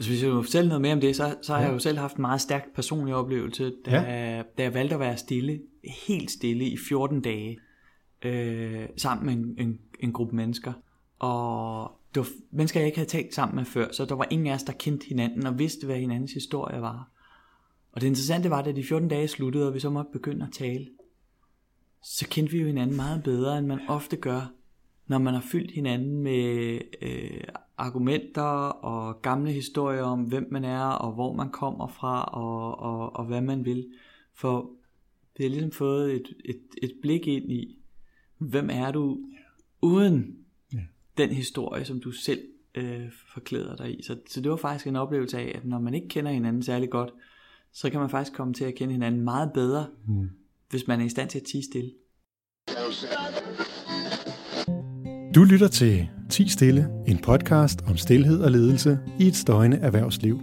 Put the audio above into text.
Altså, hvis jeg må fortælle noget mere om det, så, så har ja. jeg jo selv haft en meget stærk personlig oplevelse, da, ja. da jeg valgte at være stille, helt stille i 14 dage, øh, sammen med en, en, en gruppe mennesker. Og det var mennesker, jeg ikke havde talt sammen med før, så der var ingen af os, der kendte hinanden og vidste, hvad hinandens historie var. Og det interessante var, at de 14 dage sluttede, og vi så måtte begynde at tale, så kendte vi jo hinanden meget bedre, end man ofte gør, når man har fyldt hinanden med øh, argumenter og gamle historier om, hvem man er, og hvor man kommer fra, og, og, og hvad man vil. For vi har ligesom fået et, et, et blik ind i, hvem er du, uden ja. den historie, som du selv øh, forklæder dig i. Så, så det var faktisk en oplevelse af, at når man ikke kender hinanden særlig godt, så kan man faktisk komme til at kende hinanden meget bedre, mm. hvis man er i stand til at tige stille. Du lytter til Ti Stille, en podcast om stillhed og ledelse i et støjende erhvervsliv.